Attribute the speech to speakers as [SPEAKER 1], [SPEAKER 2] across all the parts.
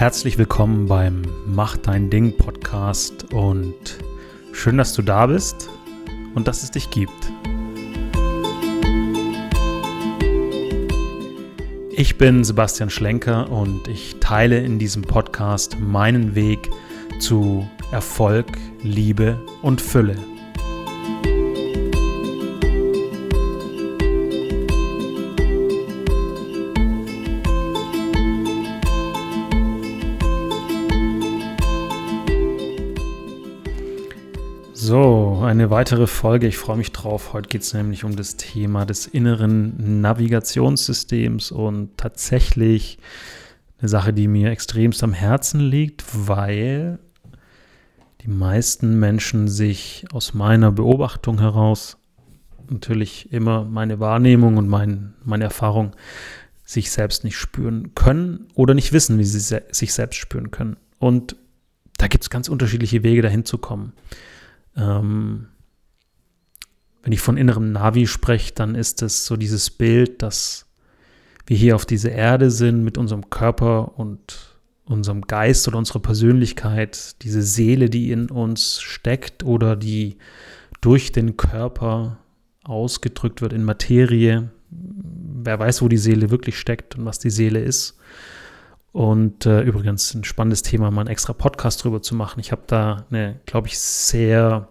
[SPEAKER 1] Herzlich willkommen beim Mach dein Ding Podcast und schön, dass du da bist und dass es dich gibt. Ich bin Sebastian Schlenker und ich teile in diesem Podcast meinen Weg zu Erfolg, Liebe und Fülle. So, eine weitere Folge. Ich freue mich drauf. Heute geht es nämlich um das Thema des inneren Navigationssystems und tatsächlich eine Sache, die mir extremst am Herzen liegt, weil die meisten Menschen sich aus meiner Beobachtung heraus, natürlich immer meine Wahrnehmung und mein, meine Erfahrung, sich selbst nicht spüren können oder nicht wissen, wie sie se sich selbst spüren können. Und da gibt es ganz unterschiedliche Wege, dahin zu kommen. Ähm, wenn ich von innerem Navi spreche, dann ist es so dieses Bild, dass wir hier auf dieser Erde sind mit unserem Körper und unserem Geist oder unserer Persönlichkeit, diese Seele, die in uns steckt oder die durch den Körper ausgedrückt wird in Materie. Wer weiß, wo die Seele wirklich steckt und was die Seele ist. Und äh, übrigens ein spannendes Thema, mal einen extra Podcast drüber zu machen. Ich habe da eine, glaube ich, sehr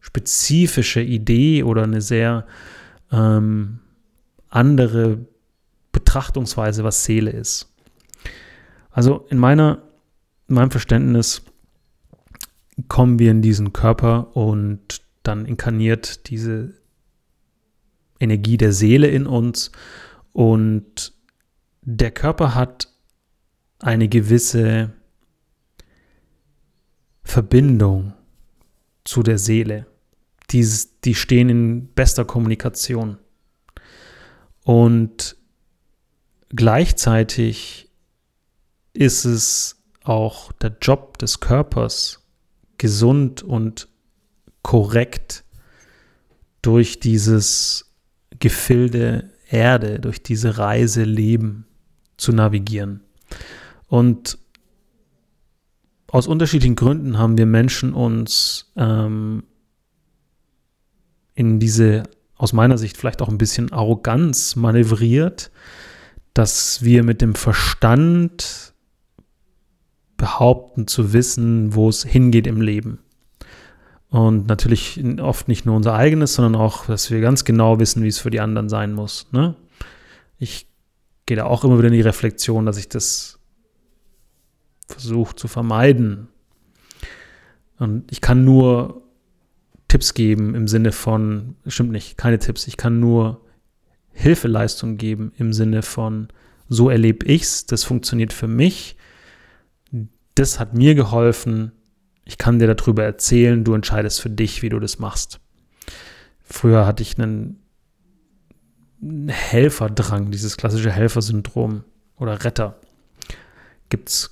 [SPEAKER 1] spezifische Idee oder eine sehr ähm, andere Betrachtungsweise, was Seele ist. Also in meiner, in meinem Verständnis kommen wir in diesen Körper und dann inkarniert diese Energie der Seele in uns und der Körper hat eine gewisse Verbindung zu der Seele. Die, die stehen in bester Kommunikation. Und gleichzeitig ist es auch der Job des Körpers, gesund und korrekt durch dieses Gefilde Erde, durch diese Reise leben zu navigieren. Und aus unterschiedlichen Gründen haben wir Menschen uns ähm, in diese, aus meiner Sicht vielleicht auch ein bisschen Arroganz manövriert, dass wir mit dem Verstand behaupten zu wissen, wo es hingeht im Leben. Und natürlich oft nicht nur unser eigenes, sondern auch, dass wir ganz genau wissen, wie es für die anderen sein muss. Ne? Ich gehe da auch immer wieder in die Reflexion, dass ich das versuche zu vermeiden. Und ich kann nur Tipps geben im Sinne von, stimmt nicht, keine Tipps, ich kann nur Hilfeleistung geben im Sinne von, so erlebe ich es, das funktioniert für mich, das hat mir geholfen, ich kann dir darüber erzählen, du entscheidest für dich, wie du das machst. Früher hatte ich einen Helferdrang, dieses klassische Helfersyndrom oder Retter. Gibt es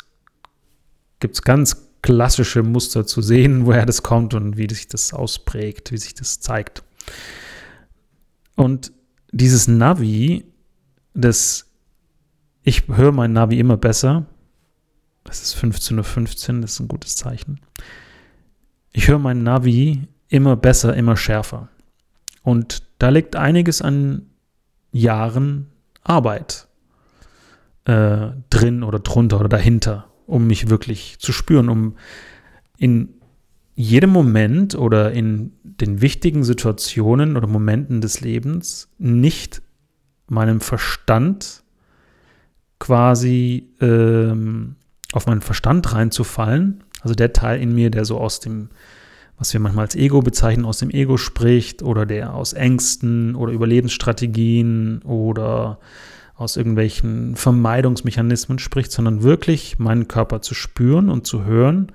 [SPEAKER 1] ganz klassische Muster zu sehen, woher das kommt und wie sich das ausprägt, wie sich das zeigt. Und dieses Navi, das ich höre mein Navi immer besser, es ist 15.15 Uhr, 15, das ist ein gutes Zeichen. Ich höre mein Navi immer besser, immer schärfer. Und da liegt einiges an Jahren Arbeit äh, drin oder drunter oder dahinter, um mich wirklich zu spüren, um in jedem Moment oder in den wichtigen Situationen oder Momenten des Lebens nicht meinem Verstand quasi ähm, auf meinen Verstand reinzufallen. Also der Teil in mir, der so aus dem, was wir manchmal als Ego bezeichnen, aus dem Ego spricht oder der aus Ängsten oder Überlebensstrategien oder aus irgendwelchen Vermeidungsmechanismen spricht, sondern wirklich meinen Körper zu spüren und zu hören,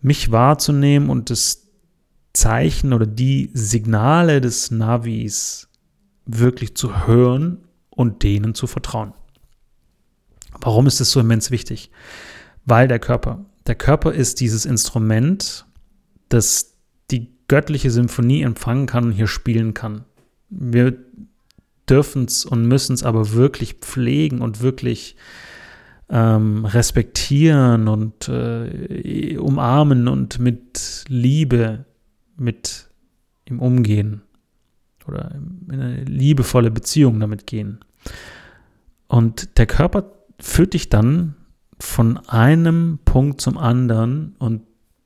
[SPEAKER 1] mich wahrzunehmen und das Zeichen oder die Signale des Navis wirklich zu hören und denen zu vertrauen. Warum ist es so immens wichtig? Weil der Körper, der Körper ist dieses Instrument, das die göttliche Symphonie empfangen kann und hier spielen kann. Wir dürfen es und müssen es aber wirklich pflegen und wirklich ähm, respektieren und äh, umarmen und mit Liebe mit ihm umgehen oder in eine liebevolle Beziehung damit gehen. Und der Körper führt dich dann von einem Punkt zum anderen und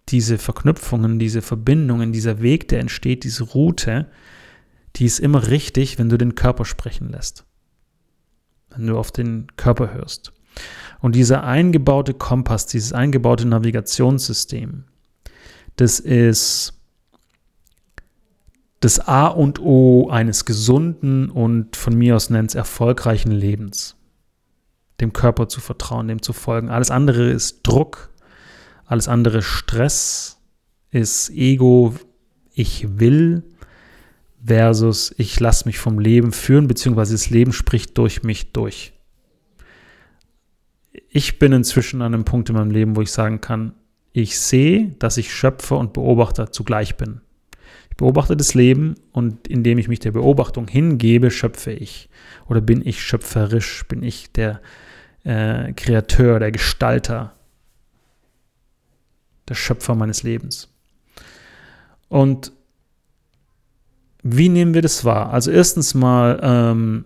[SPEAKER 1] diese Verknüpfungen, diese Verbindungen, dieser Weg, der entsteht, diese Route, die ist immer richtig, wenn du den Körper sprechen lässt. Wenn du auf den Körper hörst. Und dieser eingebaute Kompass, dieses eingebaute Navigationssystem, das ist das A und O eines gesunden und von mir aus nennt es erfolgreichen Lebens. Dem Körper zu vertrauen, dem zu folgen. Alles andere ist Druck, alles andere Stress, ist Ego, ich will versus ich lasse mich vom Leben führen, beziehungsweise das Leben spricht durch mich durch. Ich bin inzwischen an einem Punkt in meinem Leben, wo ich sagen kann, ich sehe, dass ich Schöpfer und Beobachter zugleich bin. Ich beobachte das Leben und indem ich mich der Beobachtung hingebe, schöpfe ich. Oder bin ich schöpferisch, bin ich der äh, Kreateur, der Gestalter, der Schöpfer meines Lebens. Und wie nehmen wir das wahr? Also erstens mal ähm,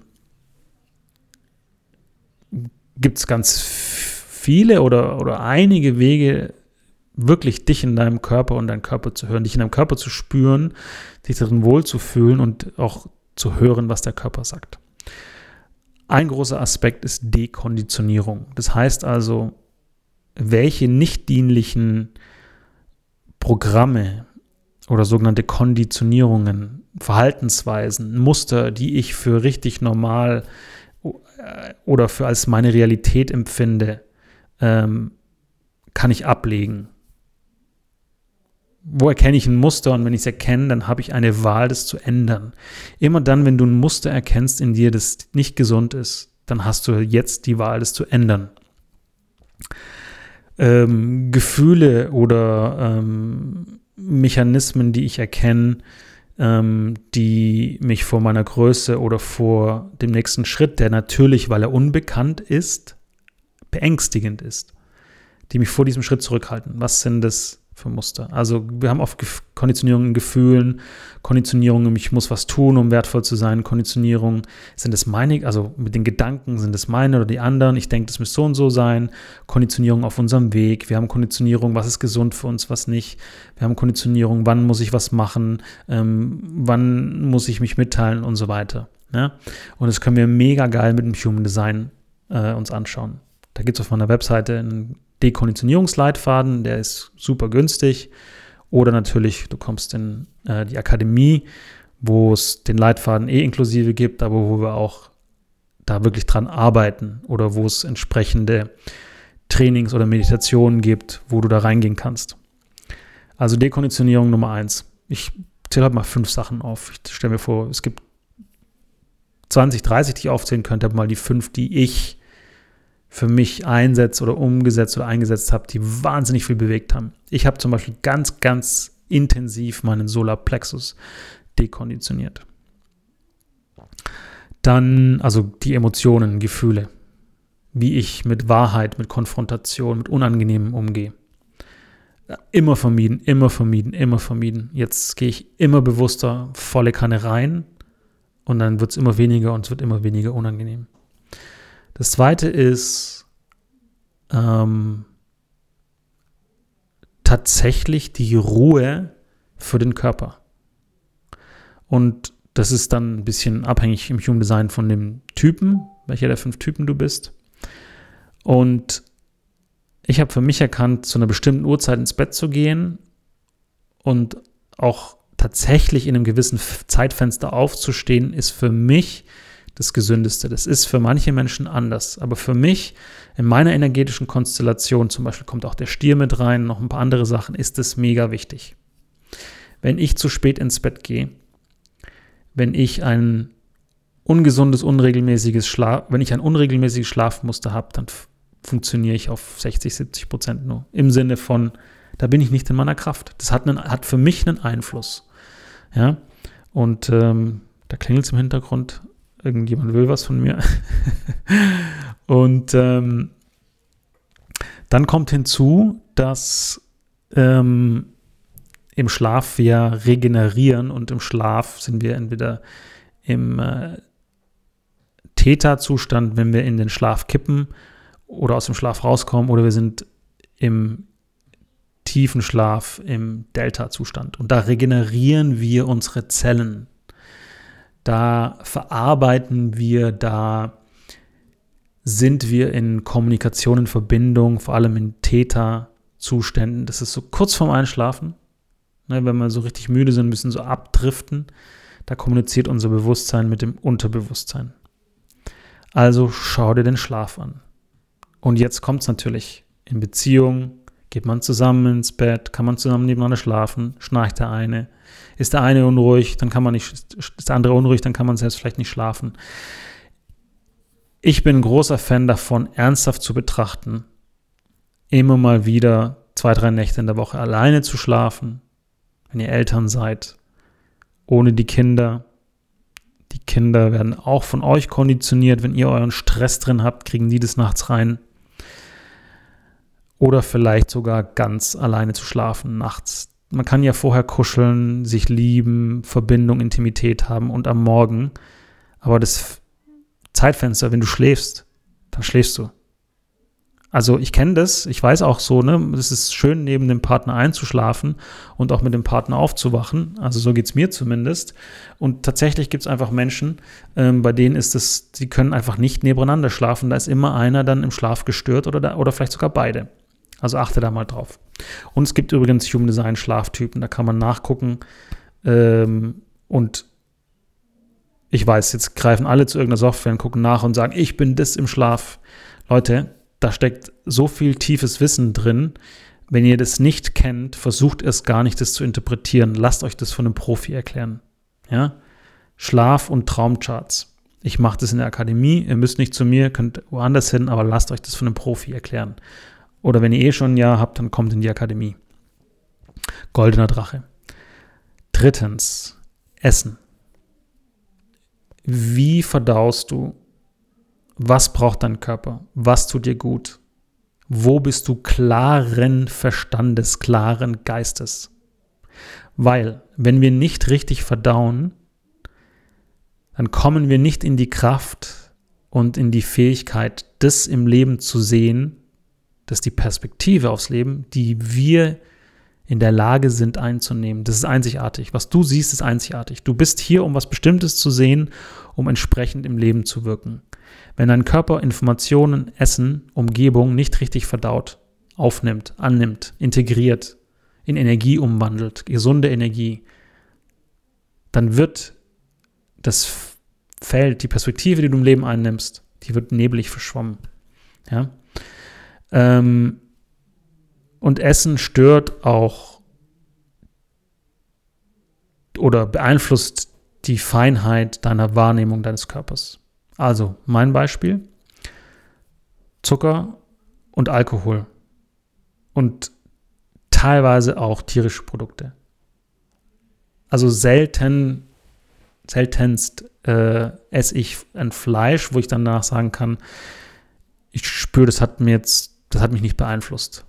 [SPEAKER 1] gibt es ganz viele oder, oder einige Wege, wirklich dich in deinem Körper und deinen Körper zu hören, dich in deinem Körper zu spüren, dich darin wohlzufühlen und auch zu hören, was der Körper sagt. Ein großer Aspekt ist Dekonditionierung. Das heißt also, welche nicht dienlichen Programme oder sogenannte Konditionierungen, Verhaltensweisen, Muster, die ich für richtig normal äh, oder für als meine Realität empfinde, ähm, kann ich ablegen. Wo erkenne ich ein Muster und wenn ich es erkenne, dann habe ich eine Wahl, das zu ändern. Immer dann, wenn du ein Muster erkennst in dir, das nicht gesund ist, dann hast du jetzt die Wahl, das zu ändern. Ähm, Gefühle oder ähm, Mechanismen, die ich erkenne, ähm, die mich vor meiner Größe oder vor dem nächsten Schritt, der natürlich, weil er unbekannt ist, beängstigend ist, die mich vor diesem Schritt zurückhalten. Was sind das für Muster? Also wir haben oft Konditionierungen in Gefühlen, Konditionierungen, ich muss was tun, um wertvoll zu sein, Konditionierung, sind es meine, also mit den Gedanken, sind es meine oder die anderen, ich denke, das müsste so und so sein, Konditionierung auf unserem Weg, wir haben Konditionierung, was ist gesund für uns, was nicht, wir haben Konditionierung, wann muss ich was machen, ähm, wann muss ich mich mitteilen und so weiter. Ja? Und das können wir mega geil mit dem Human Design äh, uns anschauen. Da gibt es auf meiner Webseite einen Dekonditionierungsleitfaden, der ist super günstig. Oder natürlich, du kommst in äh, die Akademie, wo es den Leitfaden eh inklusive gibt, aber wo wir auch da wirklich dran arbeiten oder wo es entsprechende Trainings oder Meditationen gibt, wo du da reingehen kannst. Also Dekonditionierung Nummer eins. Ich zähle halt mal fünf Sachen auf. Ich stelle mir vor, es gibt 20, 30, die ich aufzählen könnte, aber mal die fünf, die ich für mich einsetzt oder umgesetzt oder eingesetzt habe, die wahnsinnig viel bewegt haben. Ich habe zum Beispiel ganz, ganz intensiv meinen Solarplexus dekonditioniert. Dann, also die Emotionen, Gefühle, wie ich mit Wahrheit, mit Konfrontation, mit Unangenehmem umgehe. Immer vermieden, immer vermieden, immer vermieden. Jetzt gehe ich immer bewusster volle Kanne rein und dann wird es immer weniger und es wird immer weniger unangenehm. Das zweite ist ähm, tatsächlich die Ruhe für den Körper. Und das ist dann ein bisschen abhängig im Human Design von dem Typen, welcher der fünf Typen du bist. Und ich habe für mich erkannt, zu einer bestimmten Uhrzeit ins Bett zu gehen und auch tatsächlich in einem gewissen Zeitfenster aufzustehen, ist für mich das Gesündeste. Das ist für manche Menschen anders. Aber für mich, in meiner energetischen Konstellation, zum Beispiel kommt auch der Stier mit rein, noch ein paar andere Sachen, ist es mega wichtig. Wenn ich zu spät ins Bett gehe, wenn ich ein ungesundes, unregelmäßiges Schlaf, wenn ich ein unregelmäßiges Schlafmuster habe, dann funktioniere ich auf 60, 70 Prozent nur. Im Sinne von, da bin ich nicht in meiner Kraft. Das hat, einen, hat für mich einen Einfluss. Ja, und ähm, da klingelt es im Hintergrund irgendjemand will was von mir. und ähm, Dann kommt hinzu, dass ähm, im Schlaf wir regenerieren und im Schlaf sind wir entweder im äh, Theta-Zustand, wenn wir in den Schlaf kippen oder aus dem Schlaf rauskommen, oder wir sind im tiefen Schlaf, im Delta-Zustand. Und da regenerieren wir unsere Zellen. Da verarbeiten wir, da sind wir in Kommunikation, in Verbindung, vor allem in Theta-Zuständen. Das ist so kurz vorm Einschlafen, ne, wenn wir so richtig müde sind, müssen so abdriften. Da kommuniziert unser Bewusstsein mit dem Unterbewusstsein. Also schau dir den Schlaf an. Und jetzt kommt es natürlich in Beziehung, geht man zusammen ins Bett, kann man zusammen nebeneinander schlafen, schnarcht der eine. Ist der eine unruhig, dann kann man nicht, ist der andere unruhig, dann kann man selbst vielleicht nicht schlafen. Ich bin ein großer Fan davon, ernsthaft zu betrachten, immer mal wieder zwei, drei Nächte in der Woche alleine zu schlafen, wenn ihr Eltern seid, ohne die Kinder. Die Kinder werden auch von euch konditioniert. Wenn ihr euren Stress drin habt, kriegen die das nachts rein. Oder vielleicht sogar ganz alleine zu schlafen nachts. Man kann ja vorher kuscheln, sich lieben, Verbindung, Intimität haben und am Morgen. Aber das Zeitfenster, wenn du schläfst, dann schläfst du. Also ich kenne das, ich weiß auch so, ne, es ist schön, neben dem Partner einzuschlafen und auch mit dem Partner aufzuwachen. Also so geht es mir zumindest. Und tatsächlich gibt es einfach Menschen, ähm, bei denen ist es, die können einfach nicht nebeneinander schlafen. Da ist immer einer dann im Schlaf gestört oder, da, oder vielleicht sogar beide. Also achte da mal drauf. Und es gibt übrigens Human Design Schlaftypen, da kann man nachgucken. Ähm, und ich weiß, jetzt greifen alle zu irgendeiner Software und gucken nach und sagen, ich bin das im Schlaf. Leute, da steckt so viel tiefes Wissen drin. Wenn ihr das nicht kennt, versucht es gar nicht, das zu interpretieren. Lasst euch das von einem Profi erklären. Ja? Schlaf- und Traumcharts. Ich mache das in der Akademie. Ihr müsst nicht zu mir, könnt woanders hin, aber lasst euch das von einem Profi erklären. Oder wenn ihr eh schon ein Jahr habt, dann kommt in die Akademie. Goldener Drache. Drittens, Essen. Wie verdaust du? Was braucht dein Körper? Was tut dir gut? Wo bist du klaren Verstandes, klaren Geistes? Weil, wenn wir nicht richtig verdauen, dann kommen wir nicht in die Kraft und in die Fähigkeit, das im Leben zu sehen, das ist die Perspektive aufs Leben, die wir in der Lage sind einzunehmen. Das ist einzigartig. Was du siehst, ist einzigartig. Du bist hier, um was Bestimmtes zu sehen, um entsprechend im Leben zu wirken. Wenn dein Körper Informationen, Essen, Umgebung nicht richtig verdaut, aufnimmt, annimmt, integriert, in Energie umwandelt, gesunde Energie, dann wird das Feld, die Perspektive, die du im Leben einnimmst, die wird neblig verschwommen. Ja? Ähm, und Essen stört auch oder beeinflusst die Feinheit deiner Wahrnehmung deines Körpers. Also mein Beispiel, Zucker und Alkohol und teilweise auch tierische Produkte. Also selten, seltenst äh, esse ich ein Fleisch, wo ich danach sagen kann, ich spüre, das hat mir jetzt das hat mich nicht beeinflusst.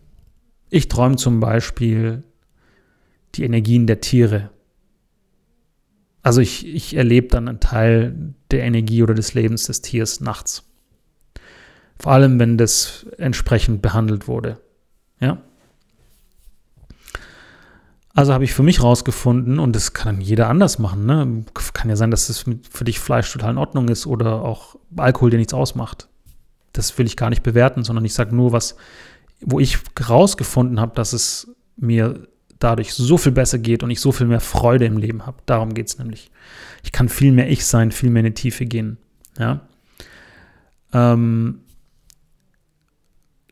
[SPEAKER 1] Ich träume zum Beispiel die Energien der Tiere. Also ich, ich erlebe dann einen Teil der Energie oder des Lebens des Tiers nachts. Vor allem, wenn das entsprechend behandelt wurde. Ja. Also habe ich für mich rausgefunden, und das kann jeder anders machen. Ne? Kann ja sein, dass das für dich Fleisch total in Ordnung ist oder auch Alkohol dir nichts ausmacht das will ich gar nicht bewerten, sondern ich sage nur, was, wo ich rausgefunden habe, dass es mir dadurch so viel besser geht und ich so viel mehr Freude im Leben habe. Darum geht es nämlich. Ich kann viel mehr ich sein, viel mehr in die Tiefe gehen. Ja. Ähm,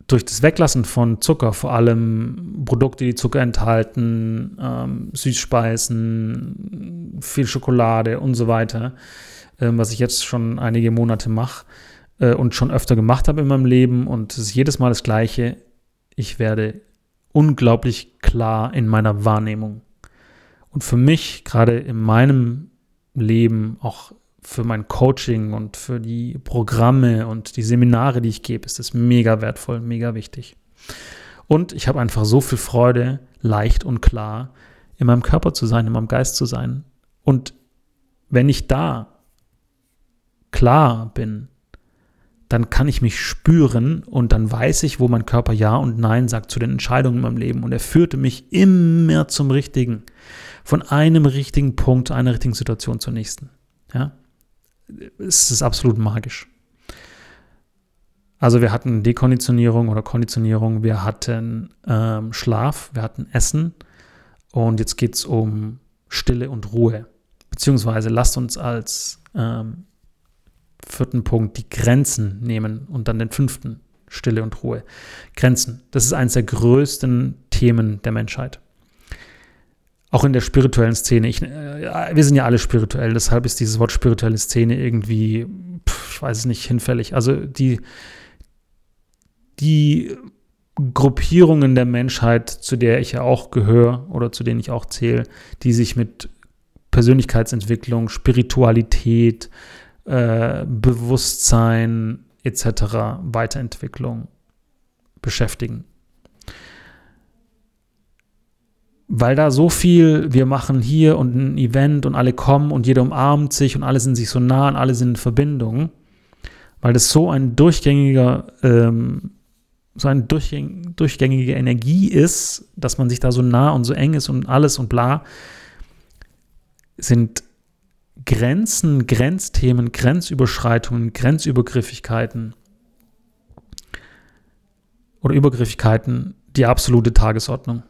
[SPEAKER 1] durch das Weglassen von Zucker, vor allem Produkte, die Zucker enthalten, ähm, Süßspeisen, viel Schokolade und so weiter, ähm, was ich jetzt schon einige Monate mache, äh, und schon öfter gemacht habe in meinem Leben und es ist jedes Mal das Gleiche. Ich werde unglaublich klar in meiner Wahrnehmung. Und für mich, gerade in meinem Leben, auch für mein Coaching und für die Programme und die Seminare, die ich gebe, ist das mega wertvoll, mega wichtig. Und ich habe einfach so viel Freude, leicht und klar in meinem Körper zu sein, in meinem Geist zu sein. Und wenn ich da klar bin, dann kann ich mich spüren und dann weiß ich, wo mein Körper Ja und Nein sagt zu den Entscheidungen in meinem Leben. Und er führte mich immer zum Richtigen. Von einem richtigen Punkt, einer richtigen Situation zur nächsten. Ja? Es ist absolut magisch. Also wir hatten Dekonditionierung oder Konditionierung, wir hatten ähm, Schlaf, wir hatten Essen und jetzt geht es um Stille und Ruhe. Beziehungsweise lasst uns als ähm, vierten Punkt die Grenzen nehmen und dann den fünften, Stille und Ruhe. Grenzen, das ist eines der größten Themen der Menschheit. Auch in der spirituellen Szene. Ich, äh, wir sind ja alle spirituell, deshalb ist dieses Wort spirituelle Szene irgendwie, pff, ich weiß es nicht, hinfällig. Also die, die Gruppierungen der Menschheit, zu der ich ja auch gehöre oder zu denen ich auch zähle, die sich mit Persönlichkeitsentwicklung, Spiritualität, äh, Bewusstsein etc., Weiterentwicklung beschäftigen. Weil da so viel, wir machen hier und ein Event und alle kommen und jeder umarmt sich und alle sind sich so nah und alle sind in Verbindung, weil das so ein durchgängiger, ähm, so eine durchgäng durchgängige Energie ist, dass man sich da so nah und so eng ist und alles und bla, sind Grenzen, Grenzthemen, Grenzüberschreitungen, Grenzübergriffigkeiten oder Übergriffigkeiten die absolute Tagesordnung.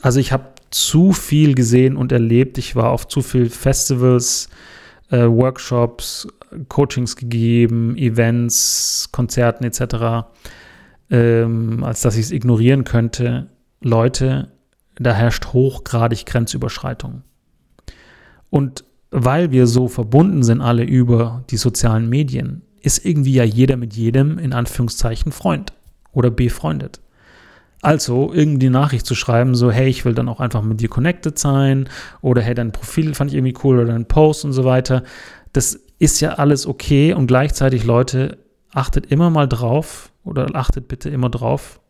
[SPEAKER 1] Also ich habe zu viel gesehen und erlebt. Ich war auf zu viel Festivals, äh, Workshops, Coachings gegeben, Events, Konzerten etc., ähm, als dass ich es ignorieren könnte. Leute, da herrscht hochgradig Grenzüberschreitung. Und weil wir so verbunden sind alle über die sozialen Medien, ist irgendwie ja jeder mit jedem in Anführungszeichen Freund oder befreundet. Also irgendwie Nachricht zu schreiben, so hey, ich will dann auch einfach mit dir connected sein oder hey, dein Profil fand ich irgendwie cool oder dein Post und so weiter. Das ist ja alles okay und gleichzeitig Leute, achtet immer mal drauf oder achtet bitte immer drauf,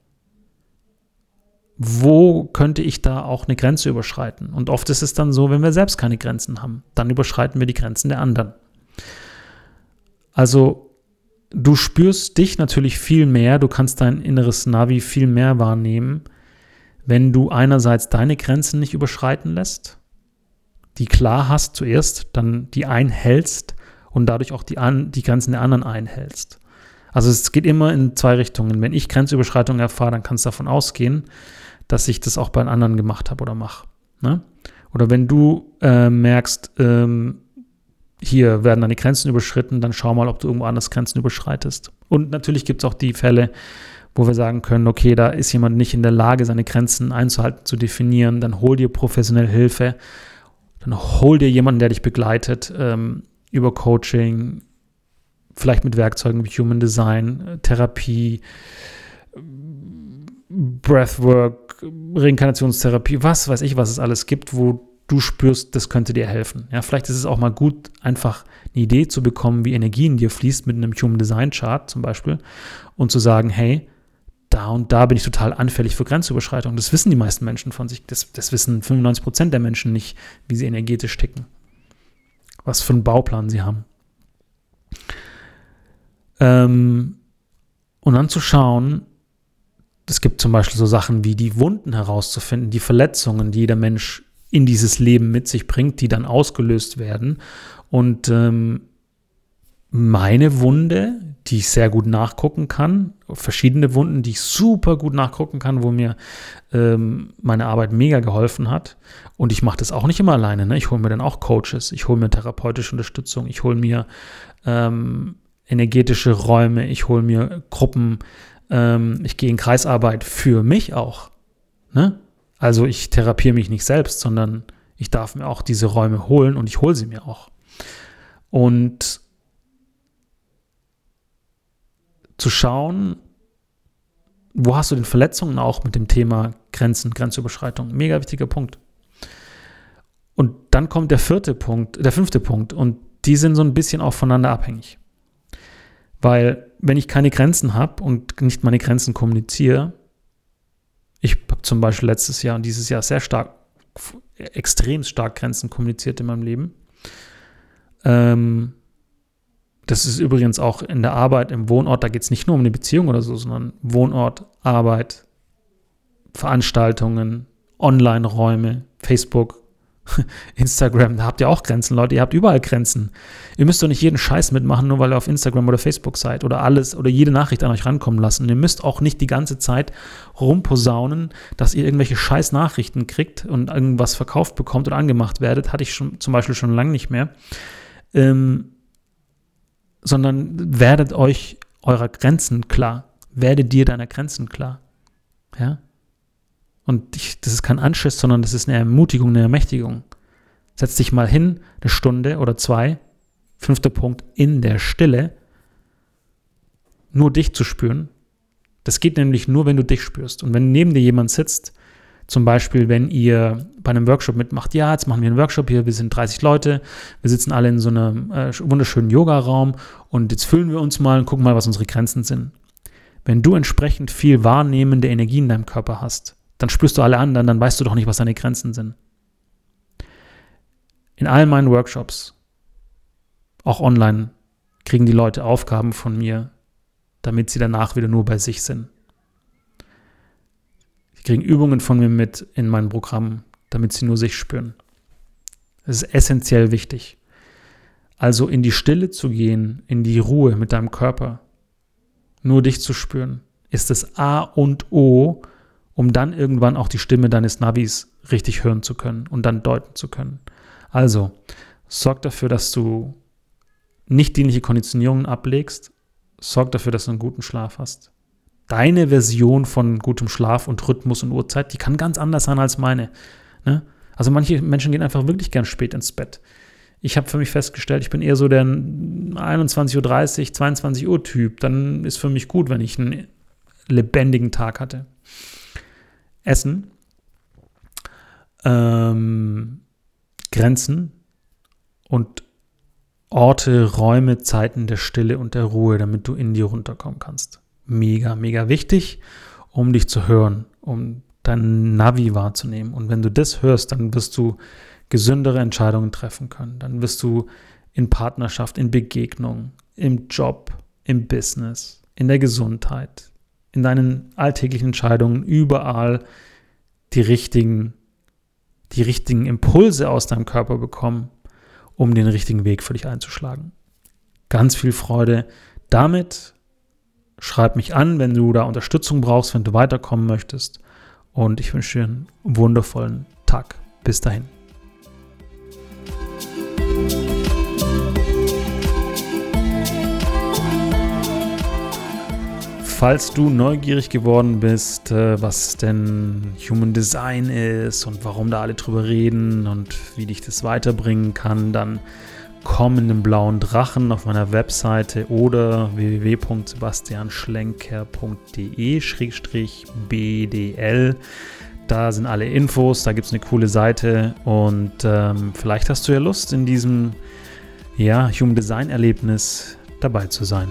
[SPEAKER 1] wo könnte ich da auch eine Grenze überschreiten? Und oft ist es dann so, wenn wir selbst keine Grenzen haben, dann überschreiten wir die Grenzen der anderen. Also du spürst dich natürlich viel mehr, du kannst dein inneres Navi viel mehr wahrnehmen, wenn du einerseits deine Grenzen nicht überschreiten lässt, die klar hast zuerst, dann die einhältst und dadurch auch die, an, die Grenzen der anderen einhältst. Also es geht immer in zwei Richtungen. Wenn ich Grenzüberschreitungen erfahre, dann kannst du davon ausgehen, dass ich das auch bei anderen gemacht habe oder mache. Ne? Oder wenn du äh, merkst, ähm, hier werden deine Grenzen überschritten, dann schau mal, ob du irgendwo anders Grenzen überschreitest. Und natürlich gibt es auch die Fälle, wo wir sagen können, okay, da ist jemand nicht in der Lage, seine Grenzen einzuhalten, zu definieren, dann hol dir professionelle Hilfe, dann hol dir jemanden, der dich begleitet ähm, über Coaching, vielleicht mit Werkzeugen wie Human Design, Therapie, Breathwork, Reinkarnationstherapie, was weiß ich, was es alles gibt, wo du spürst, das könnte dir helfen. Ja, vielleicht ist es auch mal gut, einfach eine Idee zu bekommen, wie Energie in dir fließt mit einem Human Design Chart zum Beispiel und zu sagen, hey, da und da bin ich total anfällig für Grenzüberschreitung. Das wissen die meisten Menschen von sich. Das, das wissen 95 Prozent der Menschen nicht, wie sie energetisch ticken. Was für einen Bauplan sie haben. Ähm, und dann zu schauen, es gibt zum Beispiel so Sachen wie die Wunden herauszufinden, die Verletzungen, die jeder Mensch in dieses Leben mit sich bringt, die dann ausgelöst werden. Und ähm, meine Wunde, die ich sehr gut nachgucken kann, verschiedene Wunden, die ich super gut nachgucken kann, wo mir ähm, meine Arbeit mega geholfen hat. Und ich mache das auch nicht immer alleine. Ne? Ich hole mir dann auch Coaches, ich hole mir therapeutische Unterstützung, ich hole mir ähm, energetische Räume, ich hole mir Gruppen, ähm, ich gehe in Kreisarbeit für mich auch. Ne? Also ich therapiere mich nicht selbst, sondern ich darf mir auch diese Räume holen und ich hole sie mir auch. Und zu schauen, wo hast du denn Verletzungen auch mit dem Thema Grenzen, Grenzüberschreitung? Mega wichtiger Punkt. Und dann kommt der vierte Punkt, der fünfte Punkt und die sind so ein bisschen auch voneinander abhängig. Weil wenn ich keine Grenzen habe und nicht meine Grenzen kommuniziere, ich habe zum Beispiel letztes Jahr und dieses Jahr sehr stark, extrem stark Grenzen kommuniziert in meinem Leben. Ähm, das ist übrigens auch in der Arbeit, im Wohnort, da geht es nicht nur um eine Beziehung oder so, sondern Wohnort, Arbeit, Veranstaltungen, Online-Räume, Facebook, Instagram, da habt ihr auch Grenzen, Leute. Ihr habt überall Grenzen. Ihr müsst doch nicht jeden Scheiß mitmachen, nur weil ihr auf Instagram oder Facebook seid oder alles oder jede Nachricht an euch rankommen lassen. ihr müsst auch nicht die ganze Zeit rumposaunen, dass ihr irgendwelche scheiß Nachrichten kriegt und irgendwas verkauft bekommt oder angemacht werdet. Hatte ich schon, zum Beispiel schon lange nicht mehr. Ähm, sondern werdet euch eurer Grenzen klar. Werde dir deiner Grenzen klar. Ja? Und ich, das ist kein Anschiss, sondern das ist eine Ermutigung, eine Ermächtigung. Setz dich mal hin, eine Stunde oder zwei. Fünfter Punkt, in der Stille nur dich zu spüren. Das geht nämlich nur, wenn du dich spürst. Und wenn neben dir jemand sitzt, zum Beispiel, wenn ihr bei einem Workshop mitmacht, ja, jetzt machen wir einen Workshop hier, wir sind 30 Leute, wir sitzen alle in so einem äh, wunderschönen Yoga-Raum und jetzt füllen wir uns mal und gucken mal, was unsere Grenzen sind. Wenn du entsprechend viel wahrnehmende Energie in deinem Körper hast, dann spürst du alle anderen, dann weißt du doch nicht, was deine Grenzen sind. In all meinen Workshops, auch online, kriegen die Leute Aufgaben von mir, damit sie danach wieder nur bei sich sind. Sie kriegen Übungen von mir mit in meinem Programm, damit sie nur sich spüren. Das ist essentiell wichtig. Also in die Stille zu gehen, in die Ruhe mit deinem Körper, nur dich zu spüren, ist das A und O, um dann irgendwann auch die Stimme deines Navis richtig hören zu können und dann deuten zu können. Also, sorg dafür, dass du nicht dienliche Konditionierungen ablegst. Sorg dafür, dass du einen guten Schlaf hast. Deine Version von gutem Schlaf und Rhythmus und Uhrzeit, die kann ganz anders sein als meine. Ne? Also manche Menschen gehen einfach wirklich gern spät ins Bett. Ich habe für mich festgestellt, ich bin eher so der 21.30 Uhr, 22 Uhr Typ. Dann ist für mich gut, wenn ich einen lebendigen Tag hatte. Essen, ähm, Grenzen und Orte, Räume, Zeiten der Stille und der Ruhe, damit du in dir runterkommen kannst. Mega, mega wichtig, um dich zu hören, um dein Navi wahrzunehmen. Und wenn du das hörst, dann wirst du gesündere Entscheidungen treffen können. Dann wirst du in Partnerschaft, in Begegnung, im Job, im Business, in der Gesundheit, in deinen alltäglichen Entscheidungen überall die richtigen, die richtigen Impulse aus deinem Körper bekommen, um den richtigen Weg für dich einzuschlagen. Ganz viel Freude damit. Schreib mich an, wenn du da Unterstützung brauchst, wenn du weiterkommen möchtest. Und ich wünsche dir einen wundervollen Tag. Bis dahin. Falls du neugierig geworden bist, äh, was denn Human Design ist und warum da alle drüber reden und wie dich das weiterbringen kann, dann komm in den blauen Drachen auf meiner Webseite oder www.sebastianschlenker.de-bdl. Da sind alle Infos, da gibt es eine coole Seite und ähm, vielleicht hast du ja Lust, in diesem ja, Human Design Erlebnis dabei zu sein.